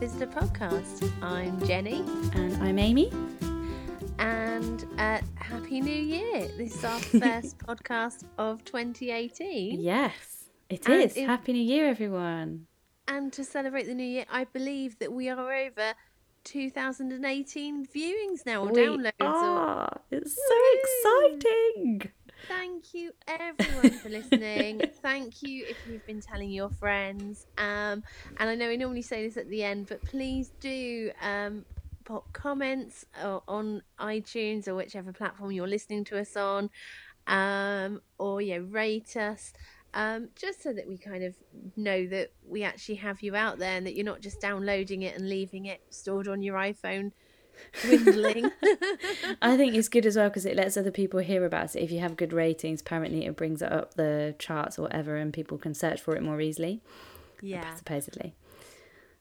Visitor podcast. I'm Jenny. And I'm Amy. And uh, Happy New Year. This is our first podcast of 2018. Yes, it and is. It, Happy New Year, everyone. And to celebrate the new year, I believe that we are over 2018 viewings now or we downloads. Are. Or... It's so exciting. Thank you, everyone, for listening. Thank you if you've been telling your friends. Um, and I know we normally say this at the end, but please do um, pop comments on iTunes or whichever platform you're listening to us on, um, or yeah, rate us. Um, just so that we kind of know that we actually have you out there and that you're not just downloading it and leaving it stored on your iPhone dwindling. I think it's good as well because it lets other people hear about it. If you have good ratings, apparently it brings it up the charts or whatever, and people can search for it more easily. Yeah, supposedly.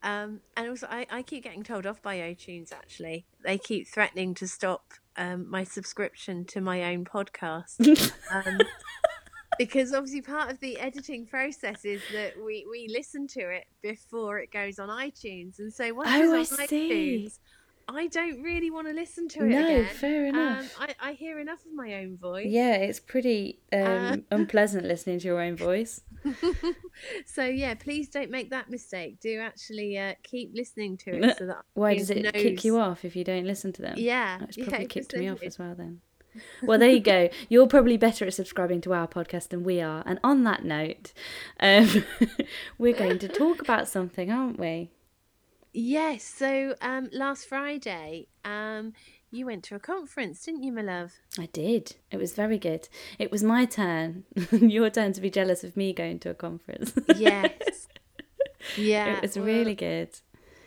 Um, and also, I, I keep getting told off by iTunes. Actually, they keep threatening to stop um, my subscription to my own podcast. um, because obviously part of the editing process is that we, we listen to it before it goes on iTunes, and so once oh, it's on iTunes, I don't really want to listen to it. No, again. fair um, enough. Um, I, I hear enough of my own voice. Yeah, it's pretty um, uh, unpleasant listening to your own voice. so yeah, please don't make that mistake. Do actually uh, keep listening to it so that why does it knows... kick you off if you don't listen to them? Yeah, it's probably yeah, kicked me off as well then. Well, there you go. You're probably better at subscribing to our podcast than we are. And on that note, um, we're going to talk about something, aren't we? Yes. So um, last Friday, um, you went to a conference, didn't you, my love? I did. It was very good. It was my turn, your turn to be jealous of me going to a conference. yes. Yeah. It was well, really good.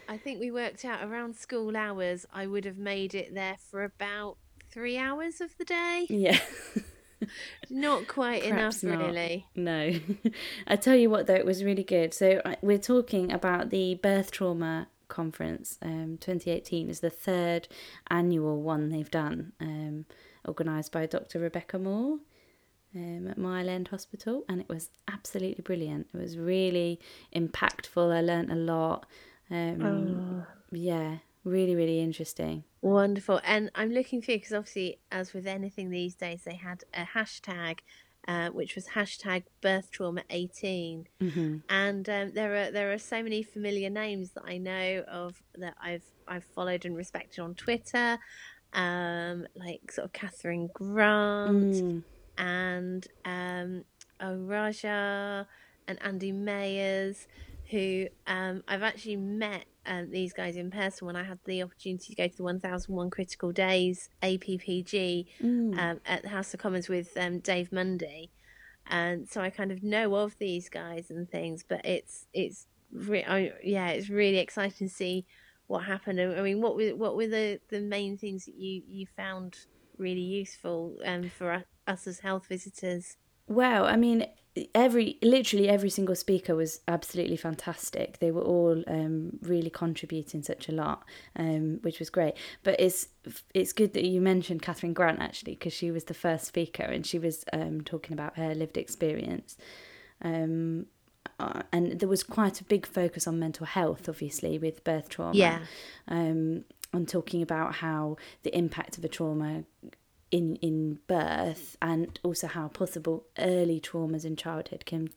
I think we worked out around school hours, I would have made it there for about three hours of the day. Yeah. not quite Perhaps enough, not. really. No. I tell you what, though, it was really good. So, we're talking about the birth trauma conference. Um, 2018 is the third annual one they've done, um, organised by Dr. Rebecca Moore. Um, at Mile End Hospital, and it was absolutely brilliant. It was really impactful. I learnt a lot. Um, oh. Yeah, really, really interesting. Wonderful. And I'm looking through because obviously, as with anything these days, they had a hashtag uh, which was hashtag birth trauma 18 mm-hmm. and um, there are there are so many familiar names that I know of that I've I've followed and respected on Twitter um, like sort of Catherine Grant mm. and um, Raja and Andy Mayers who um, I've actually met um, these guys in person when I had the opportunity to go to the 1001 Critical Days APPG mm. um, at the House of Commons with um, Dave Munday. And so I kind of know of these guys and things, but it's, it's, re- I, yeah, it's really exciting to see what happened. I mean, what were, what were the, the main things that you, you found really useful um, for us as health visitors? Well, I mean, every literally every single speaker was absolutely fantastic. They were all um, really contributing such a lot, um, which was great. But it's it's good that you mentioned Catherine Grant actually because she was the first speaker and she was um, talking about her lived experience. Um, uh, and there was quite a big focus on mental health, obviously, with birth trauma. Yeah. Um, and talking about how the impact of a trauma in in birth and also how possible early traumas in childhood can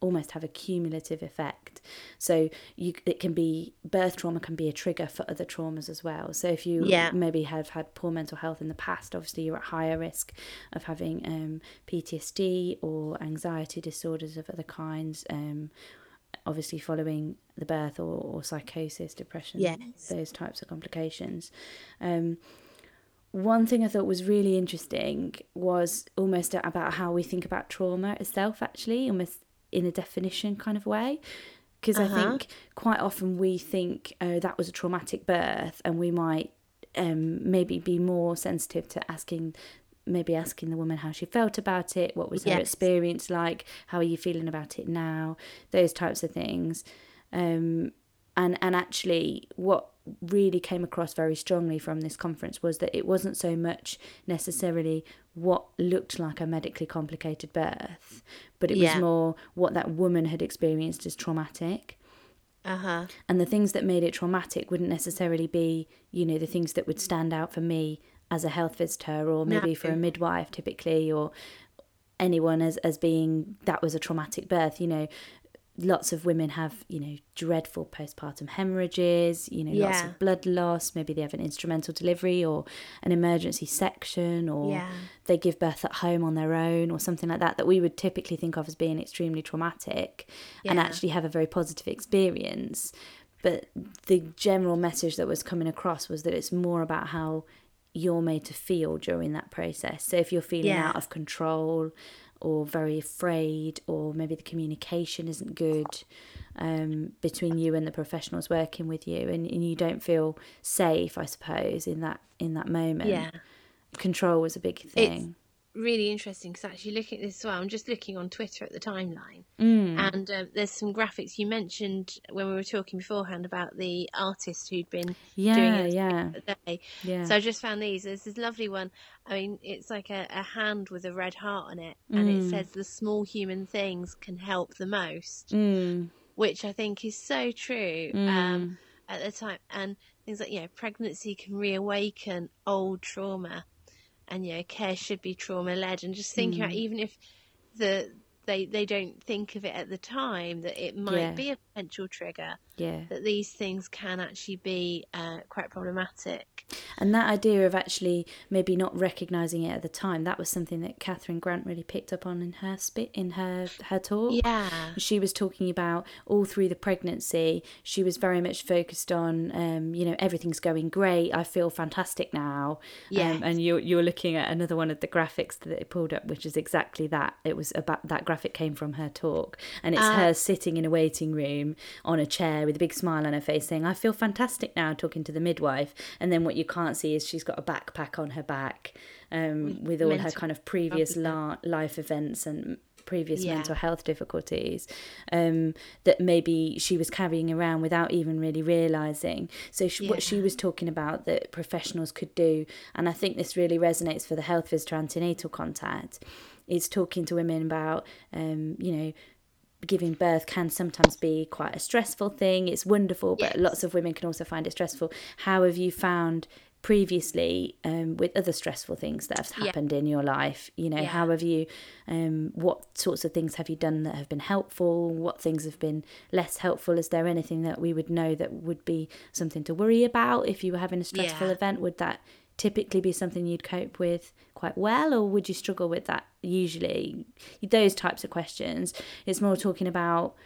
almost have a cumulative effect so you it can be birth trauma can be a trigger for other traumas as well so if you yeah. maybe have had poor mental health in the past obviously you're at higher risk of having um, PTSD or anxiety disorders of other kinds um, obviously following the birth or, or psychosis depression yes. those types of complications um, one thing I thought was really interesting was almost about how we think about trauma itself, actually, almost in a definition kind of way. Because uh-huh. I think quite often we think, oh, that was a traumatic birth, and we might um, maybe be more sensitive to asking maybe asking the woman how she felt about it, what was her yes. experience like, how are you feeling about it now, those types of things. Um, and and actually, what really came across very strongly from this conference was that it wasn't so much necessarily what looked like a medically complicated birth, but it yeah. was more what that woman had experienced as traumatic. Uh-huh. And the things that made it traumatic wouldn't necessarily be, you know, the things that would stand out for me as a health visitor or maybe no. for a midwife typically or anyone as as being that was a traumatic birth, you know, lots of women have you know dreadful postpartum hemorrhages you know yeah. lots of blood loss maybe they have an instrumental delivery or an emergency section or yeah. they give birth at home on their own or something like that that we would typically think of as being extremely traumatic yeah. and actually have a very positive experience but the general message that was coming across was that it's more about how you're made to feel during that process so if you're feeling out of control or very afraid, or maybe the communication isn't good um, between you and the professionals working with you, and, and you don't feel safe, I suppose, in that in that moment. Yeah, control was a big thing really interesting because actually looking at this as well, I'm just looking on Twitter at the timeline, mm. and uh, there's some graphics you mentioned when we were talking beforehand about the artist who'd been yeah, doing it yeah, day. yeah. So I just found these. There's this lovely one. I mean, it's like a, a hand with a red heart on it, and mm. it says the small human things can help the most, mm. which I think is so true. Mm. Um, at the time, and things like you know, pregnancy can reawaken old trauma and yeah, care should be trauma led. And just thinking mm. about even if the they they don't think of it at the time that it might yeah. be a potential trigger. Yeah, that these things can actually be uh, quite problematic. And that idea of actually maybe not recognizing it at the time, that was something that Catherine Grant really picked up on in her spit in her her talk. Yeah, she was talking about all through the pregnancy. She was very much focused on, um, you know, everything's going great. I feel fantastic now. Yeah, um, and you're you're looking at another one of the graphics that it pulled up, which is exactly that. It was about that graphic came from her talk, and it's uh, her sitting in a waiting room on a chair with a big smile on her face, saying, "I feel fantastic now," talking to the midwife, and then what you can't see is she's got a backpack on her back um, with all her kind of previous la- life events and previous yeah. mental health difficulties um, that maybe she was carrying around without even really realizing. So she, yeah. what she was talking about that professionals could do, and I think this really resonates for the health visitor antenatal contact, is talking to women about, um, you know, giving birth can sometimes be quite a stressful thing. It's wonderful, but yes. lots of women can also find it stressful. How have you found previously um, with other stressful things that have happened yeah. in your life? You know, yeah. how have you, um, what sorts of things have you done that have been helpful? What things have been less helpful? Is there anything that we would know that would be something to worry about if you were having a stressful yeah. event? Would that typically be something you'd cope with quite well, or would you struggle with that usually? Those types of questions. It's more talking about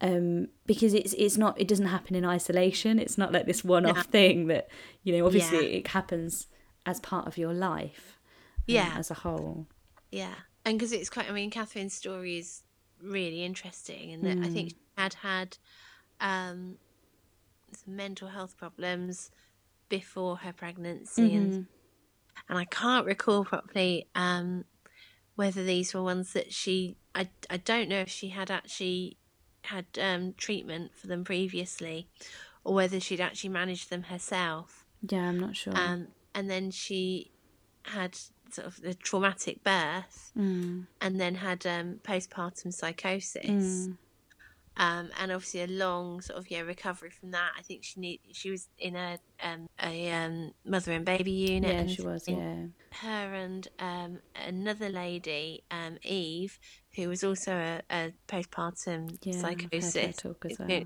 um, because it's it's not it doesn't happen in isolation. It's not like this one-off yeah. thing that you know. Obviously, yeah. it happens as part of your life. Um, yeah, as a whole. Yeah, and because it's quite. I mean, Catherine's story is really interesting, and that mm. I think mm. she had had um, some mental health problems before her pregnancy, mm-hmm. and and I can't recall properly um, whether these were ones that she. I I don't know if she had actually had um, treatment for them previously, or whether she'd actually managed them herself. Yeah, I'm not sure. Um, and then she had sort of the traumatic birth, mm. and then had um, postpartum psychosis. Mm um, and obviously a long sort of yeah recovery from that. I think she need she was in a um, a um, mother and baby unit. Yeah, she was. Yeah, her and um, another lady, um, Eve, who was also a, a postpartum yeah, psychosis. talk as well.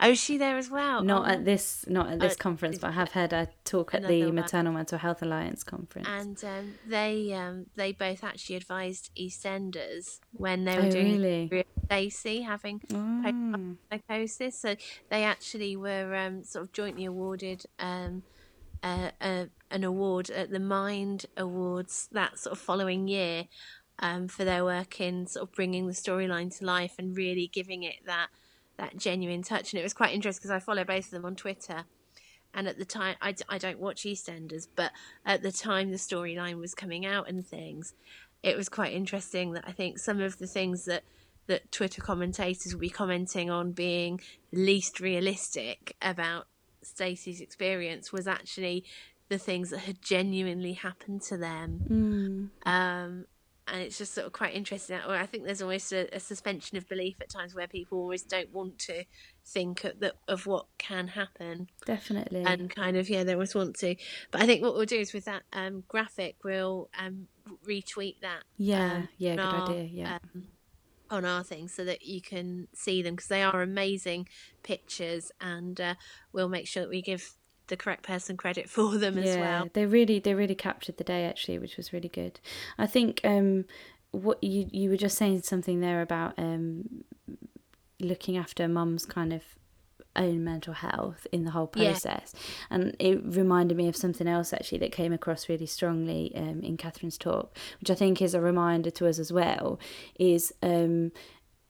Oh, is she there as well? Not oh. at this, not at this uh, conference, but I have heard a talk at the Maternal Mental Health Alliance conference. And um, they um, they both actually advised EastEnders when they were oh, doing really? Stacey having oh. psychosis. So they actually were um, sort of jointly awarded um, a, a, an award at the Mind Awards that sort of following year um, for their work in sort of bringing the storyline to life and really giving it that that genuine touch. And it was quite interesting because I follow both of them on Twitter. And at the time, I, I don't watch EastEnders, but at the time the storyline was coming out and things, it was quite interesting that I think some of the things that that Twitter commentators will be commenting on being least realistic about Stacey's experience was actually the things that had genuinely happened to them. Mm. Um, and it's just sort of quite interesting. I think there's almost a, a, suspension of belief at times where people always don't want to think of, the, of what can happen. Definitely, and kind of yeah, they always want to. But I think what we'll do is with that um, graphic, we'll um, retweet that. Yeah, um, yeah, good idea. Yeah. On our thing so that you can see them because they are amazing pictures and uh, we'll make sure that we give the correct person credit for them yeah, as well. They really they really captured the day actually, which was really good. I think um, what you you were just saying something there about um, looking after mum's kind of own mental health in the whole process. Yeah. And it reminded me of something else actually that came across really strongly um, in Catherine's talk, which I think is a reminder to us as well, is um,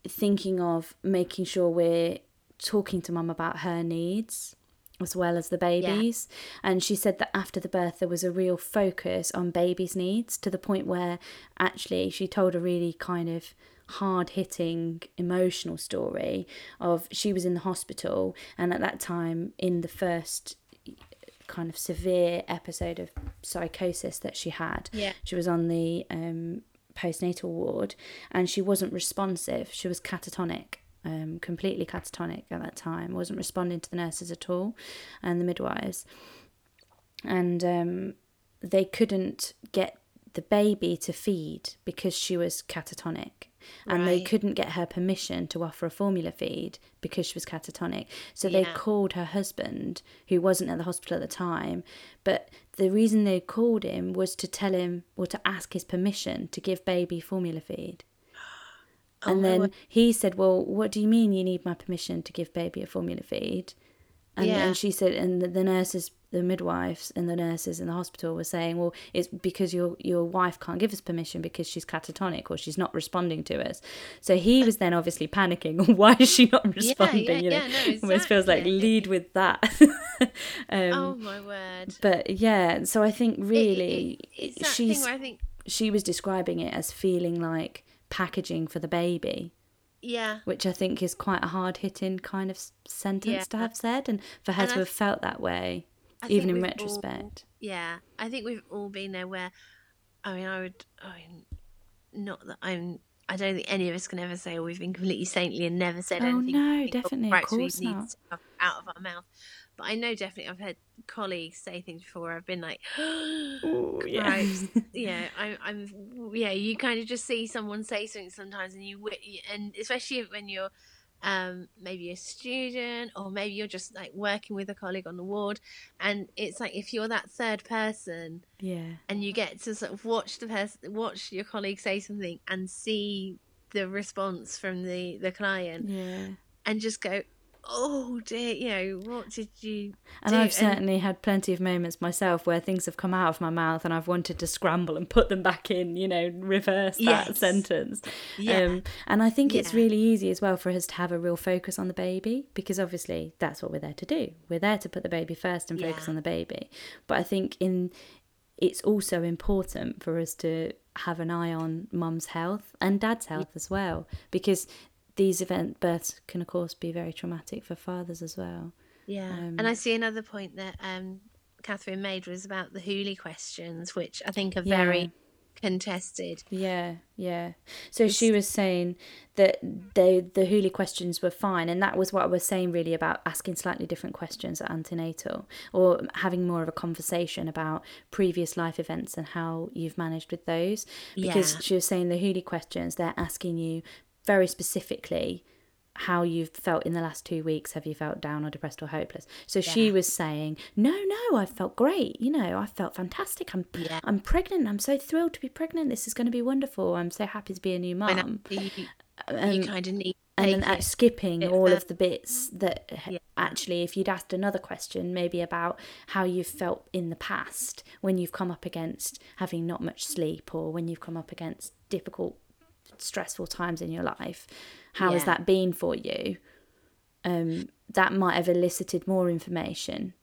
thinking of making sure we're talking to mum about her needs as well as the babies. Yeah. And she said that after the birth, there was a real focus on babies' needs to the point where actually she told a really kind of hard hitting emotional story of she was in the hospital and at that time in the first kind of severe episode of psychosis that she had yeah. she was on the um, postnatal ward and she wasn't responsive she was catatonic um, completely catatonic at that time, wasn't responding to the nurses at all and the midwives. And um, they couldn't get the baby to feed because she was catatonic. And right. they couldn't get her permission to offer a formula feed because she was catatonic. So yeah. they called her husband, who wasn't at the hospital at the time. But the reason they called him was to tell him or to ask his permission to give baby formula feed. Oh, and then he said, Well, what do you mean you need my permission to give baby a formula feed? And, yeah. and she said, and the, the nurses, the midwives, and the nurses in the hospital were saying, well, it's because your your wife can't give us permission because she's catatonic or she's not responding to us. So he was then obviously panicking. Why is she not responding? Yeah, yeah, you know, yeah, no, exactly. almost feels like lead with that. um, oh my word! But yeah, so I think really, it, it, she's. I think she was describing it as feeling like packaging for the baby. Yeah. Which I think is quite a hard hitting kind of sentence yeah. to have said, and for her and to I have felt that way, I even in retrospect. All, yeah. I think we've all been there where, I mean, I would, I mean, not that I'm, I don't think any of us can ever say, oh, we've been completely saintly and never said oh, anything. Oh, no, definitely. Of course not. out of our mouth. But I know definitely I've had colleagues say things before. I've been like, Ooh, yeah, yeah. I, I'm, yeah. You kind of just see someone say something sometimes, and you, and especially when you're, um, maybe a student or maybe you're just like working with a colleague on the ward, and it's like if you're that third person, yeah, and you get to sort of watch the person, watch your colleague say something, and see the response from the the client, yeah, and just go, oh dear, you know, what did you And do? I've certainly and... had plenty of moments myself where things have come out of my mouth and I've wanted to scramble and put them back in, you know, reverse that sentence. Yeah. Um, and I think yeah. it's really easy as well for us to have a real focus on the baby because obviously that's what we're there to do. We're there to put the baby first and focus yeah. on the baby. But I think in it's also important for us to have an eye on mum's health and dad's health as well because these event births can of course be very traumatic for fathers as well. Yeah, um, and I see another point that um, Catherine made was about the Whooley questions, which I think are yeah. very contested. Yeah, yeah. So it's... she was saying that the the Whooley questions were fine, and that was what I was saying really about asking slightly different questions at antenatal, or having more of a conversation about previous life events and how you've managed with those. Because yeah. she was saying the Whooley questions, they're asking you very specifically how you've felt in the last two weeks. Have you felt down or depressed or hopeless? So yeah. she was saying, no, no, I felt great. You know, I felt fantastic. I'm, yeah. I'm pregnant. I'm so thrilled to be pregnant. This is going to be wonderful. I'm so happy to be a new mum. Um, you, you kind of need. And then skipping all of the bits that yeah. actually, if you'd asked another question, maybe about how you've felt in the past when you've come up against having not much sleep or when you've come up against difficult stressful times in your life how yeah. has that been for you um, that might have elicited more information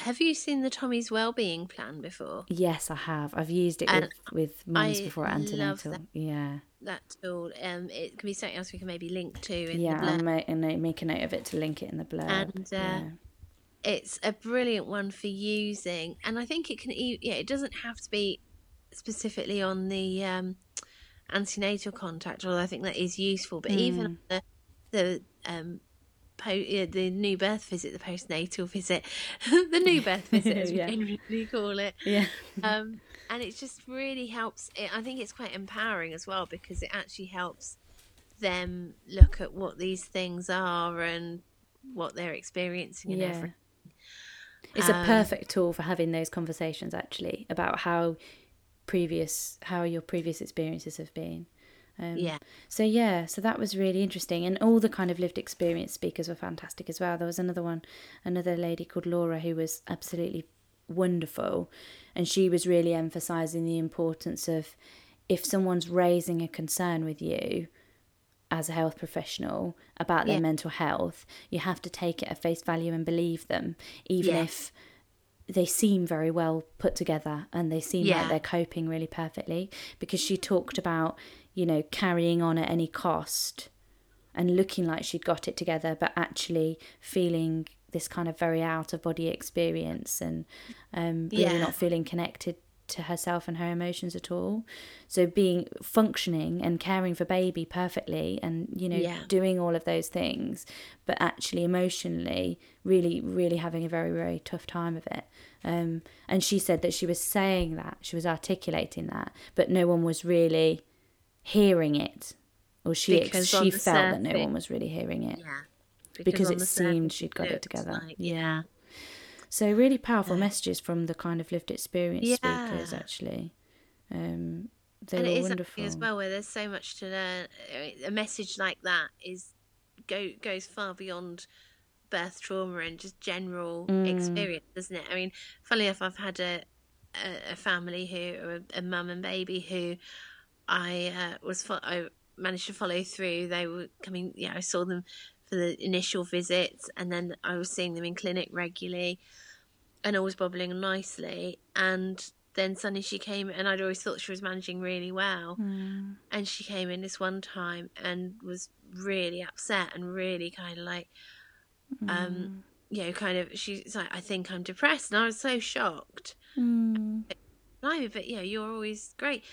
have you seen the Tommy's Wellbeing Plan before? Yes, I have. I've used it with, with mums before antenatal. That, yeah. That tool. Um, it can be something else we can maybe link to in yeah. I'll make, and make a note of it to link it in the blurb. And uh, yeah. it's a brilliant one for using. And I think it can, yeah, it doesn't have to be specifically on the um, antenatal contact, although I think that is useful. But mm. even the the um, po- the new birth visit, the postnatal visit, the new birth visit, as we generally call it. Yeah. Um, and it just really helps. It, I think it's quite empowering as well because it actually helps them look at what these things are and what they're experiencing and yeah. everything. It's um, a perfect tool for having those conversations actually about how previous how your previous experiences have been. Um, yeah. So yeah, so that was really interesting, and all the kind of lived experience speakers were fantastic as well. There was another one, another lady called Laura who was absolutely wonderful, and she was really emphasising the importance of if someone's raising a concern with you, as a health professional about their yeah. mental health, you have to take it at face value and believe them, even yes. if they seem very well put together and they seem yeah. like they're coping really perfectly. Because she talked about, you know, carrying on at any cost and looking like she'd got it together, but actually feeling this kind of very out of body experience and um, really yeah. not feeling connected to herself and her emotions at all. So being functioning and caring for baby perfectly and you know yeah. doing all of those things but actually emotionally really really having a very very tough time of it. Um, and she said that she was saying that, she was articulating that, but no one was really hearing it. Or she because she felt that no one was really hearing it. Yeah. Because, because it seemed she'd got it together. Like, yeah. So really powerful messages from the kind of lived experience yeah. speakers actually. Um, they and were it is wonderful as well, where there's so much to learn. A message like that is go goes far beyond birth trauma and just general mm. experience, doesn't it? I mean, funnily enough, I've had a a, a family who, a, a mum and baby who I uh, was I managed to follow through. They were coming, yeah, I saw them for the initial visits, and then I was seeing them in clinic regularly, and always bubbling nicely. And then suddenly she came, and I'd always thought she was managing really well. Mm. And she came in this one time and was really upset and really kind of like, um, mm. um, you know, kind of. She's like, I think I'm depressed, and I was so shocked. Mm. But yeah, you're always great.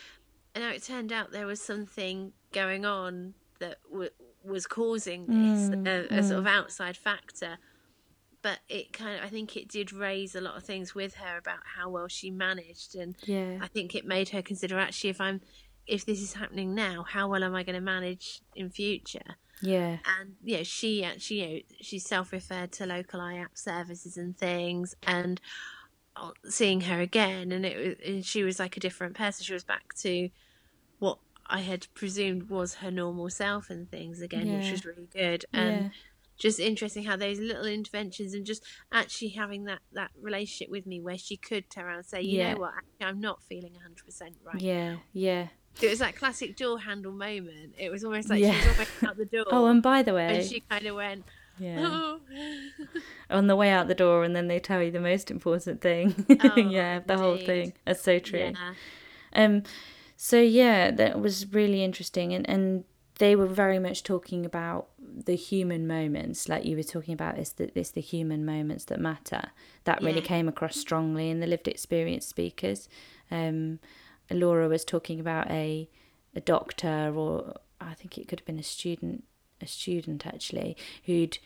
And it turned out there was something going on that w- was causing this, mm, a, a mm. sort of outside factor. But it kind of, I think it did raise a lot of things with her about how well she managed, and yeah. I think it made her consider actually if I'm, if this is happening now, how well am I going to manage in future? Yeah. And you know, she actually, you know, she's self-referred to local IAPT services and things, and uh, seeing her again, and it was, and she was like a different person. She was back to I had presumed was her normal self and things again, yeah. which was really good. And yeah. just interesting how those little interventions and just actually having that that relationship with me where she could turn around and say, you yeah. know what, actually, I'm not feeling 100% right. Yeah, yeah. It was that classic door handle moment. It was almost like she was almost out the door. oh, and by the way, and she kind of went, yeah. Oh. On the way out the door, and then they tell you the most important thing. Oh, yeah, the indeed. whole thing. That's so true. Yeah. Um, so yeah, that was really interesting, and and they were very much talking about the human moments, like you were talking about. It's the it's the human moments that matter. That yeah. really came across strongly in the lived experience speakers. Um, Laura was talking about a a doctor, or I think it could have been a student, a student actually, who'd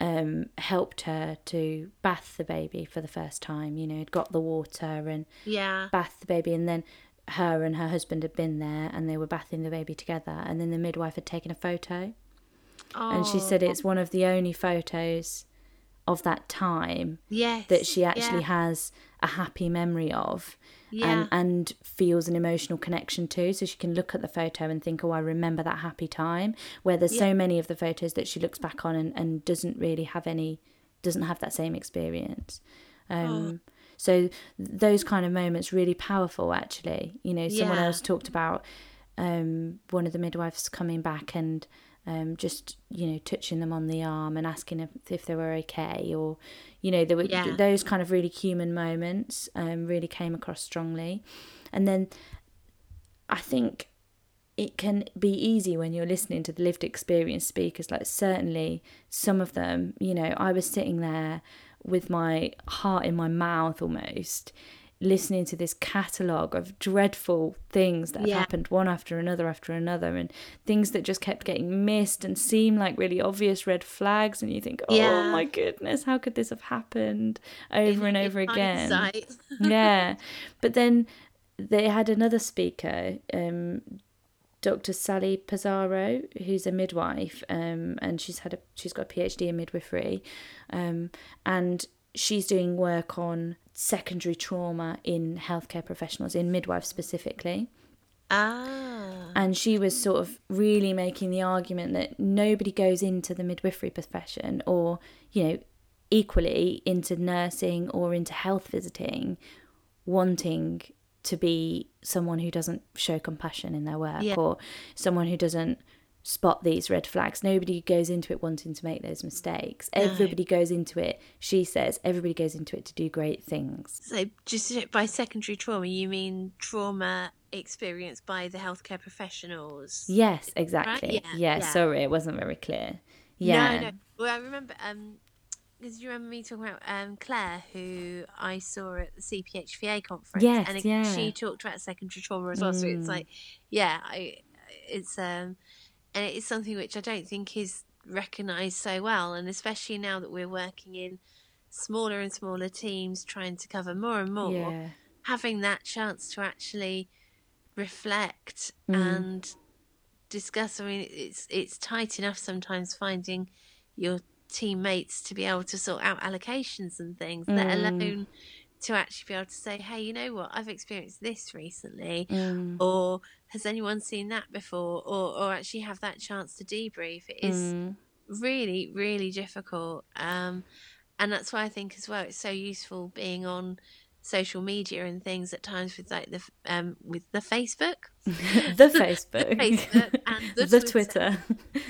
um, helped her to bath the baby for the first time. You know, had got the water and yeah, bath the baby, and then her and her husband had been there and they were bathing the baby together and then the midwife had taken a photo oh. and she said it's one of the only photos of that time yes, that she actually yeah. has a happy memory of yeah. and, and feels an emotional connection to so she can look at the photo and think oh i remember that happy time where there's yeah. so many of the photos that she looks back on and, and doesn't really have any doesn't have that same experience um, oh so those kind of moments really powerful actually. You know, someone yeah. else talked about um, one of the midwives coming back and um, just you know touching them on the arm and asking if, if they were okay or you know there were yeah. those kind of really human moments um, really came across strongly and then i think it can be easy when you're listening to the lived experience speakers like certainly some of them you know i was sitting there with my heart in my mouth almost listening to this catalogue of dreadful things that have Yeah. happened one after another after another and things that just kept getting missed and seem like really obvious red flags and you think oh Yeah. my goodness how could this have happened over In- and over again yeah but then they had another speaker um Dr. Sally Pezaro, who's a midwife, um, and she's had a she's got a PhD in midwifery, um, and she's doing work on secondary trauma in healthcare professionals, in midwives specifically. ah. And she was sort of really making the argument that nobody goes into the midwifery profession or, you know, equally into nursing or into health visiting wanting to be someone who doesn't show compassion in their work Yeah. or someone who doesn't spot these red flags. Nobody goes into it wanting to make those mistakes. Everybody goes into it, she says, everybody goes into it to do great things. So, just by secondary trauma, you mean trauma experienced by the healthcare professionals? Yes, exactly. Yeah, yeah, yeah. sorry, it wasn't very clear. Yeah. No, no. Well, I remember. Um, because you remember me talking about um Claire, who I saw at the CPHVA conference, Yes, and it- yeah. she talked about secondary trauma as well. So it's Mm. like, yeah, I, it's um, and it's something which I don't think is recognised so well, and especially now that we're working in smaller and smaller teams, trying to cover more and more. Yeah. having that chance to actually reflect Mm. and discuss. I mean, it's it's tight enough sometimes finding your teammates to be able to sort out allocations and things, let Mm. alone to actually be able to say, "Hey, you know what? I've experienced this recently." Mm. Or has anyone seen that before? Or, or actually have that chance to debrief. It is Mm. really really difficult um and that's why i think as well it's so useful being on social media and things at times with like the um with the facebook the Facebook, Facebook and the the Twitter. Twitter,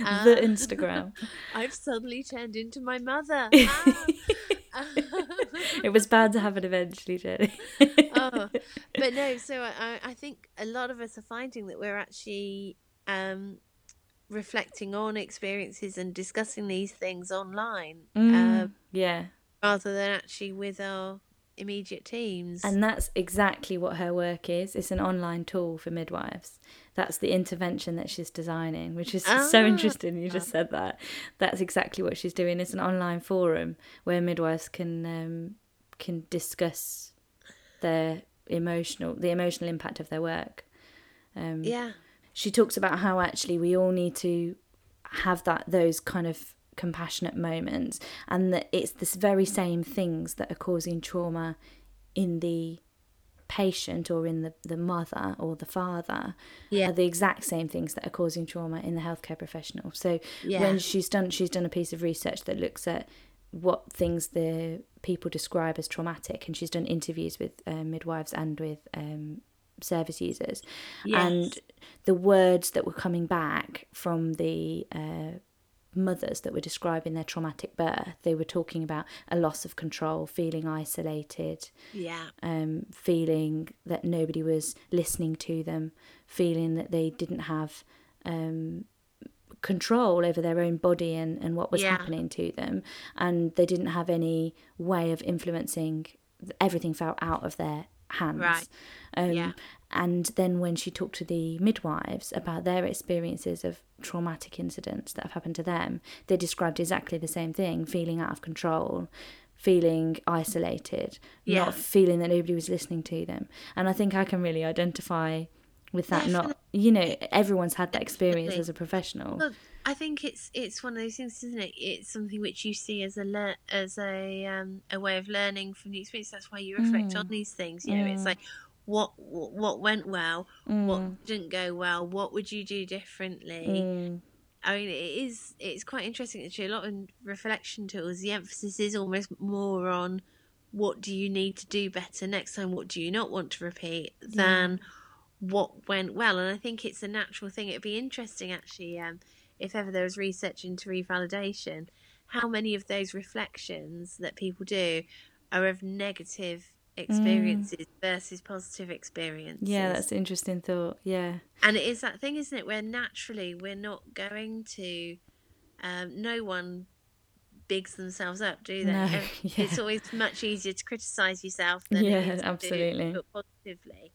Ah. the Instagram. i've suddenly turned into my mother Ah. it was bound to happen eventually, Jenny. oh but no so I, I think a lot of us are finding that we're actually um reflecting on experiences and discussing these things online Mm, uh, yeah, rather than actually with our immediate teams and that's exactly what her work is. It's an online tool for midwives. That's the intervention that she's designing, which is so Ah. interesting. You just said that. That's exactly what she's doing. It's an online forum where midwives can um, can discuss their emotional the emotional impact of their work. Um, yeah she talks about how actually we all need to have that those kind of compassionate moments and that it's this very same things that are causing trauma in the patient or in the, the mother or the father Yeah. are the exact same things that are causing trauma in the healthcare professional so Yeah. when she's done she's done a piece of research that looks at what things the people describe as traumatic and she's done interviews with uh, midwives and with um, service users and the words that were coming back from the uh, mothers that were describing their traumatic birth they were talking about a loss of control feeling isolated yeah um, feeling that nobody was listening to them, feeling that they didn't have um, control over their own body and, and what was Yeah. happening to them, and they didn't have any way of influencing. Everything fell out of their hands. Right. Um, Yeah. And then when she talked to the midwives about their experiences of traumatic incidents that have happened to them, they described exactly the same thing feeling out of control, feeling isolated, Yeah. not feeling that nobody was listening to them. And I think I can really identify with that. Not, you know, everyone's had that experience Definitely. as a professional. Well, I think it's it's one of those things, isn't it? It's something which you see as a lear- as a um, a way of learning from the experience. That's why you reflect Mm. on these things. You know, it's like what what went well, Mm. what didn't go well, what would you do differently. Mm. I mean, it is it's quite interesting. Actually, a lot of reflection tools. The emphasis is almost more on what do you need to do better next time. What do you not want to repeat than what went well. And I think it's a natural thing. It'd be interesting actually, um, if ever there was research into revalidation, how many of those reflections that people do are of negative experiences versus positive experiences. Yeah, that's an interesting thought. Yeah. And it is that thing, isn't it, where naturally we're not going to, um, no one bigs themselves up, do they? No, yeah. It's always much easier to criticize yourself than Yeah, to absolutely. positively.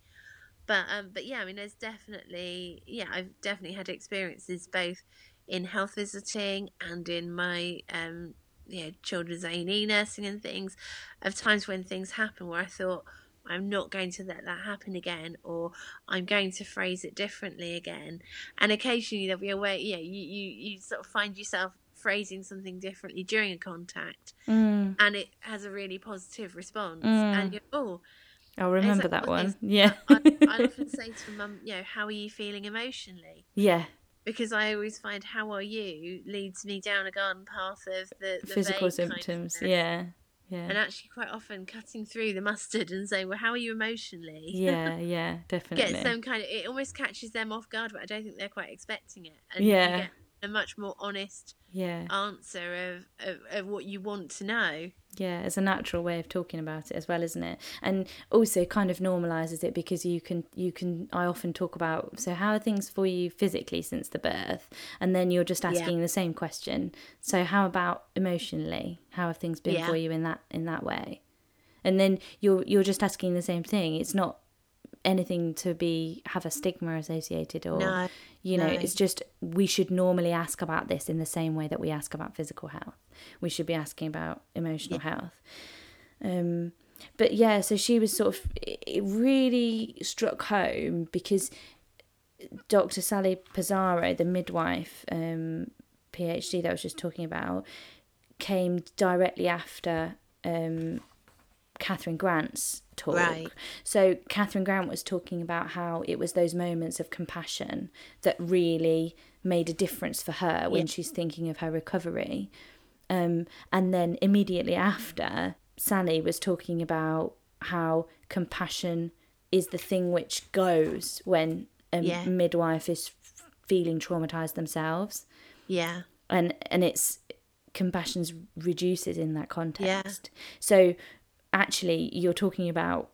But um, but yeah, I mean, there's definitely yeah, I've definitely had experiences both in health visiting and in my um, you know, children's A and E nursing and things, of times when things happen where I thought I'm not going to let that happen again, or I'm going to phrase it differently again. And occasionally there'll be a way, yeah, you, you, you sort of find yourself phrasing something differently during a contact, Mm, and it has a really positive response. Mm. And you're, oh, I'll remember like, that one. Yeah. I, I often say to mum, you know, how are you feeling emotionally? yeah. Because I always find how are you leads me down a garden path of the, the Physical vague kind of symptoms. Yeah. Yeah. And actually, quite often cutting through the mustard and saying, well, how are you emotionally? yeah. Yeah. Definitely. Gets them kind of, it almost catches them off guard, but I don't think they're quite expecting it. And Yeah. A much more honest yeah. answer of, of, of what you want to know. Yeah, it's a natural way of talking about it as well, isn't it? And also kind of normalizes it because you can you can I often talk about so how are things for you physically since the birth? And then you're just asking the same question. So how about emotionally? How have things been Yeah. for you in that in that way? And then you're you're just asking the same thing. It's not anything to be have a stigma associated or No, you know no. it's just we should normally ask about this in the same way that we ask about physical health. We should be asking about emotional health. Um but yeah so she was sort of it really struck home because dr sally pezaro the midwife um phd that i was just talking about came directly after um catherine grant's talk Right. so Catherine Grant was talking about how it was those moments of compassion that really made a difference for her when Yeah. she's thinking of her recovery. Um, and then immediately after, Sally was talking about how compassion is the thing which goes when a Yeah. midwife is feeling traumatized themselves yeah, and and it's compassion's reduces in that context Yeah. so actually you're talking about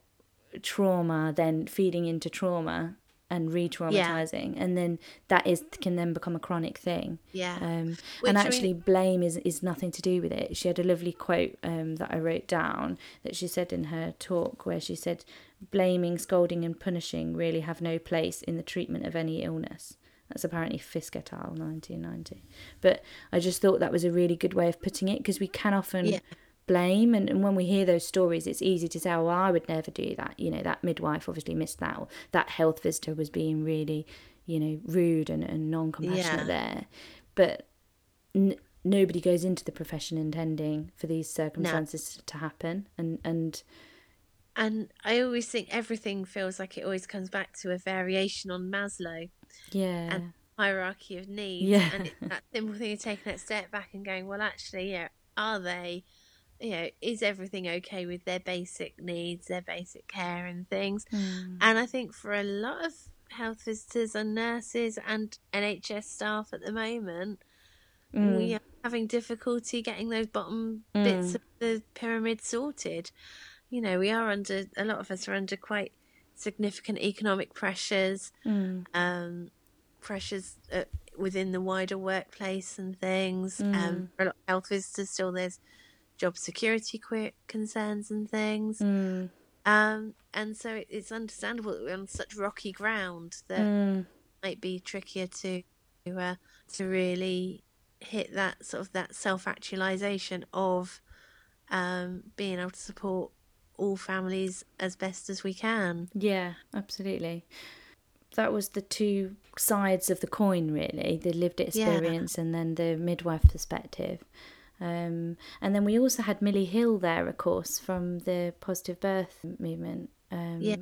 trauma then feeding into trauma and re-traumatizing and then that is can then become a chronic thing yeah. um, and actually blame is is nothing to do with it she had a lovely quote um, that i wrote down that she said in her talk where she said blaming scolding and punishing really have no place in the treatment of any illness that's apparently Fisk et al. 1990 but i just thought that was a really good way of putting it because we can often Yeah. Blame and, and when we hear those stories it's easy to say oh well, i would never do that you know that midwife obviously missed that or that health visitor was being really you know rude and, and non-compassionate Yeah. there but n- nobody goes into the profession intending for these circumstances to happen and and And I always think everything feels like it always comes back to a variation on Maslow yeah And- hierarchy of needs. Yeah. And that simple thing of taking that step back and going, well, actually, yeah, are they, you know, is everything okay with their basic needs, their basic care and things? Mm. And I think for a lot of health visitors and nurses and NHS staff at the moment, Mm. we are having difficulty getting those bottom bits Mm. of the pyramid sorted. You know, we are under a lot of us are under quite significant economic pressures, Mm. um, pressures uh, within the wider workplace and things. Um, for a lot of health visitors, still there's job security concerns and things. Mm. Um, and so it, it's understandable that we're on such rocky ground that Mm. might be trickier to uh, to really hit that sort of that self actualization of um, being able to support all families as best as we can. Yeah, absolutely. That was the two sides of the coin, really the lived experience and then the midwife perspective. Um, and then we also had Milli Hill there, of course, from the positive birth movement, um, Yeah.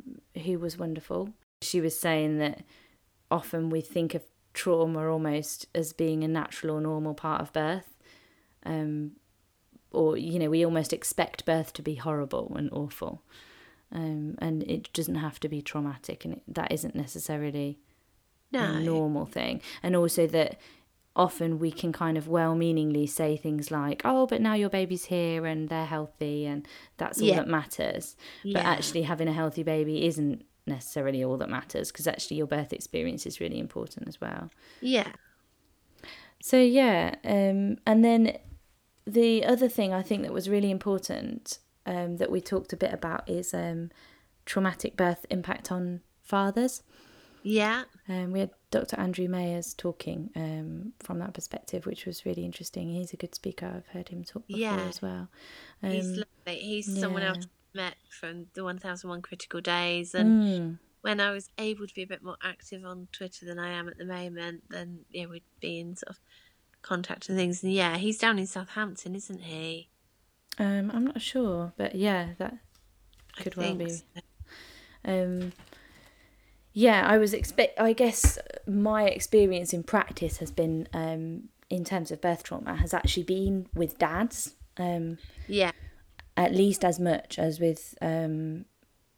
who was wonderful. She was saying that often we think of trauma almost as being a natural or normal part of birth. Um, or, you know, we almost expect birth to be horrible and awful um, and it doesn't have to be traumatic, and it, that isn't necessarily a normal thing. And also that often we can kind of well-meaningly say things like, "Oh, but now your baby's here and they're healthy, and that's all Yeah. that matters." But Yeah. actually, having a healthy baby isn't necessarily all that matters because actually your birth experience is really important as well. yeah, So yeah, um, and then the other thing I think that was really important um, that we talked a bit about is um, traumatic birth impact on fathers. Yeah. Um, we had Dr. Andrew Mayers talking um, from that perspective, which was really interesting. He's a good speaker. I've heard him talk before Yeah. as well. He's Um, lovely. He's someone yeah. else I met from the 1001 Critical Days. And mm, when I was able to be a bit more active on Twitter than I am at the moment, then yeah, we'd be in sort of contact and things. And yeah, he's down in Southampton, isn't he? um, I'm not sure, but yeah, that Could well be. so. um, yeah, I was expect. I guess my experience in practice has been, um, in terms of birth trauma, has actually been with dads. Um, Yeah. at least as much as with um,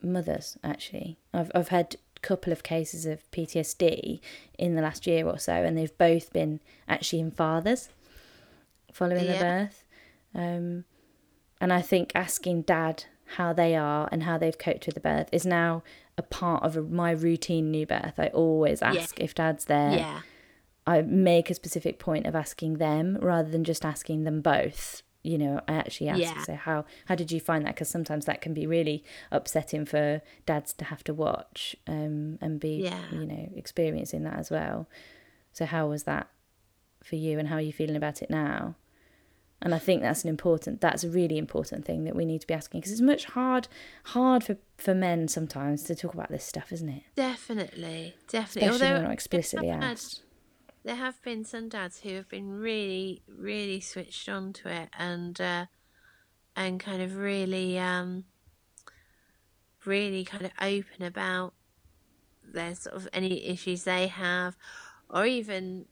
mothers. Actually, I've I've had a couple of cases of PTSD in the last year or so, and they've both been actually in fathers following the birth. Um, and I think asking dad how they are and how they've coped with the birth is now a part of a, my routine new birth. I always ask if dad's there. Yeah. I make a specific point of asking them rather than just asking them both. You know, I actually ask, Yeah. so how how did you find that? Because sometimes that can be really upsetting for dads to have to watch um, and be, Yeah. you know, experiencing that as well. So how was that for you, and how are you feeling about it now? And I think that's an important, that's a really important thing that we need to be asking because it's much hard, hard for for men sometimes to talk about this stuff, isn't it? Definitely. Definitely. Especially Although not explicitly asked. there have been some dads who have been really, really switched on to it and uh, and kind of really, um, really kind of open about their sort of any issues they have, or even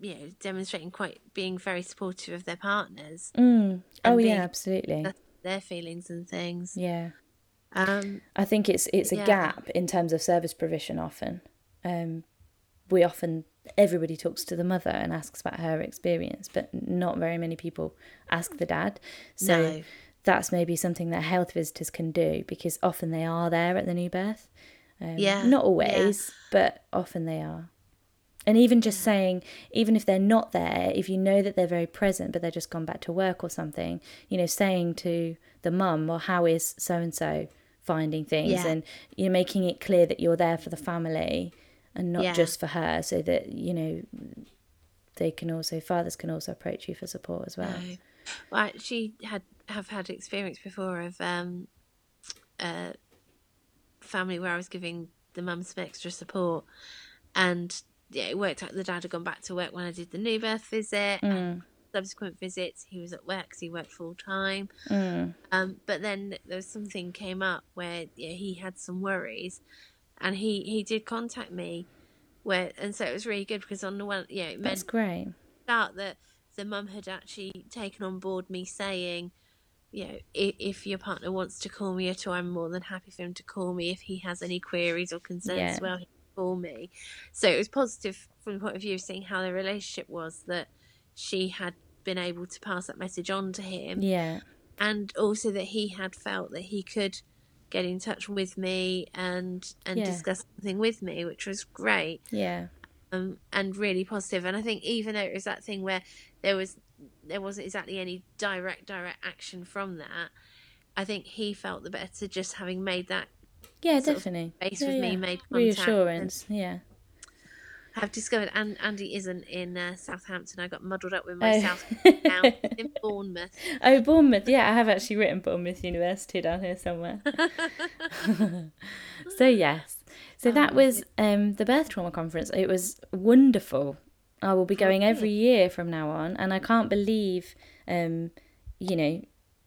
you know demonstrating quite being very supportive of their partners, Mm. Oh yeah, absolutely. their feelings and things. Yeah. Um, I think it's it's a Yeah. gap in terms of service provision often. Um, we often everybody talks to the mother and asks about her experience, but not very many people ask the dad. So No. that's maybe something that health visitors can do because often they are there at the new birth. Um, Yeah, Not yeah. always, but often they are. And even just saying, even if they're not there, if you know that they're very present, but they're just gone back to work or something, you know, saying to the mum, well, how is so and so finding things? Yeah. And you're making it clear that you're there for the family and not Yeah. just for her, so that, you know, they can also, fathers can also approach you for support as well. Well, I actually had have had experience before of um, a family where I was giving the mum some extra support, and yeah, it worked out. The dad had gone back to work when I did the new birth visit, and subsequent visits he was at work 'cause he worked full time. Mm. Um, but then there was something came up where yeah, he had some worries, and he he did contact me, where and so it was really good because on the one yeah it meant That's great. out that the mum had actually taken on board me saying, you know, if, if your partner wants to call me at all, I'm more than happy for him to call me. If he has any queries or concerns Yeah. well, he call me. So it was positive from the point of view of seeing how the relationship was that she had been able to pass that message on to him Yeah. and also that he had felt that he could get in touch with me and and Yeah. discuss something with me which was great Yeah. um, and really positive. And I think even though it was that thing where there was there wasn't exactly any direct direct action from that, I think he felt the better just having made that. Yeah, definitely. face yeah, with me, made contact reassurance. Yeah. I've discovered and Andy isn't in uh, Southampton. I got muddled up with myself Oh. In Bournemouth. Oh, Bournemouth. Yeah, I have actually written Bournemouth University down here somewhere. so yes, so that Oh, was um, the birth trauma conference. It was wonderful. I will be going every year from now on, and I can't believe, um, you know,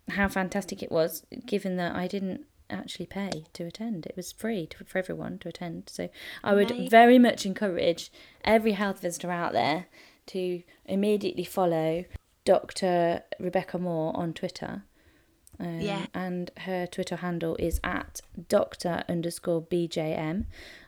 how fantastic it was. Given that I didn't actually pay to attend, it was free to, for everyone to attend. So I would very much encourage every health visitor out there to immediately follow Dr. Rebecca Moore on Twitter. Um, Yeah. And her Twitter handle is at Dr. underscore BJM.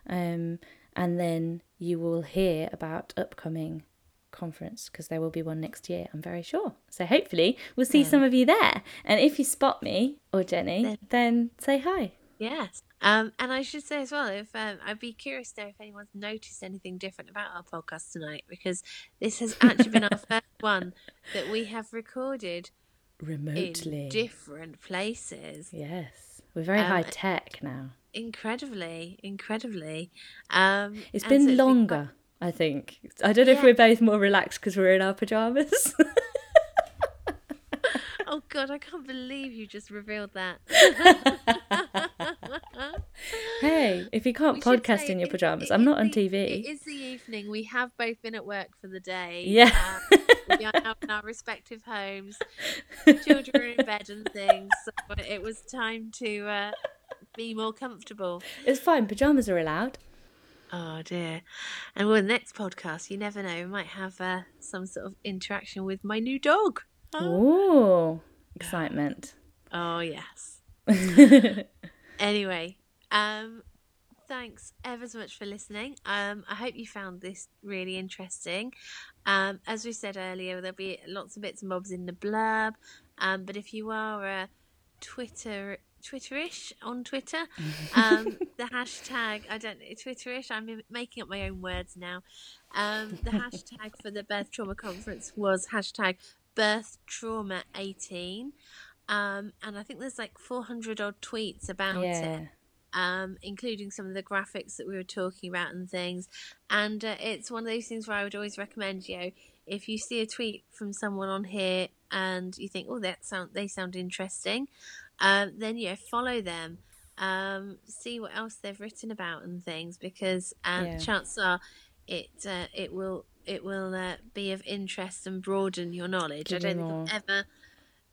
Um, and then you will hear about upcoming conference because there will be one next year, I'm very sure. So hopefully we'll see some of you there. And if you spot me or Jenny, Then- then say hi. yes. Um, and I should say as well, if um, I'd be curious to know if anyone's noticed anything different about our podcast tonight, because this has actually been our first one that we have recorded remotely in different places. Yes, we're very um, high tech now. Incredibly, incredibly. Um, it's been so longer. I think. I don't know yeah. if we're both more relaxed because we're in our pajamas. oh god, I can't believe you just revealed that. hey, if you can't we podcast in your pajamas, it, I'm not on TV. It is the evening. We have both been at work for the day. Yeah. Um, we are now in our respective homes. Children are in bed and things. So it was time to uh, be more comfortable. It's fine. Pajamas are allowed. Oh dear. And well, next podcast, you never know, we might have uh, some sort of interaction with my new dog. Oh, excitement. Oh, yes. anyway, um, thanks ever so much for listening. Um, I hope you found this really interesting. Um, as we said earlier, there'll be lots of bits and bobs in the blurb. Um, but if you are a Twitter Twitterish on Twitter. Um, the hashtag I don't Twitterish. I'm making up my own words now. Um, the hashtag for the birth trauma conference was hashtag birth trauma 18. Um, and I think there's like 400 odd tweets about yeah. it. Um, including some of the graphics that we were talking about and things. And uh, it's one of those things where I would always recommend you know, if you see a tweet from someone on here and you think, oh, that sound they sound interesting, um, then yeah, follow them. Um, see what else they've written about and things because um, yeah. chances are it uh, it will it will uh, be of interest and broaden your knowledge. Give I don't think I've ever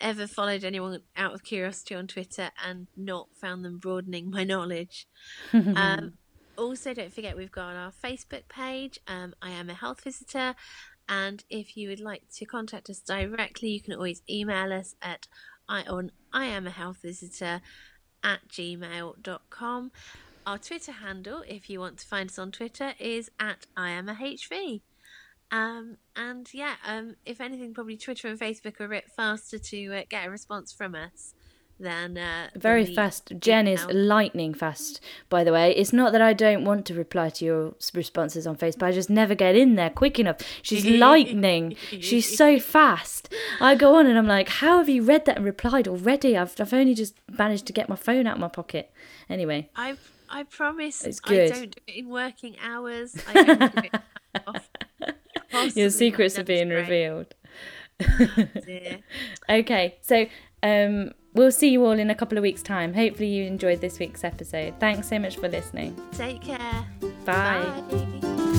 ever followed anyone out of curiosity on Twitter and not found them broadening my knowledge. um, also, don't forget we've got our Facebook page. Um, I am a health visitor, and if you would like to contact us directly, you can always email us at I on I am a health visitor at gmail.com. Our Twitter handle, if you want to find us on Twitter, is at I am a HV. Um, and yeah, um, if anything, probably Twitter and Facebook are a bit faster to uh, get a response from us than uh, very than fast. Jen is lightning fast. By the way, it's not that I don't want to reply to your responses on Facebook. I just never get in there quick enough. She's lightning. She's so fast. I go on and I'm like, how have you read that and replied already? I've I've only just managed to get my phone out of my pocket. Anyway, I I promise it's good. I don't do it in working hours. I don't do it off. Your secrets are being revealed. okay, so um We'll see you all in a couple of weeks' time. Hopefully, you enjoyed this week's episode. Thanks so much for listening. Take care. Bye. Bye.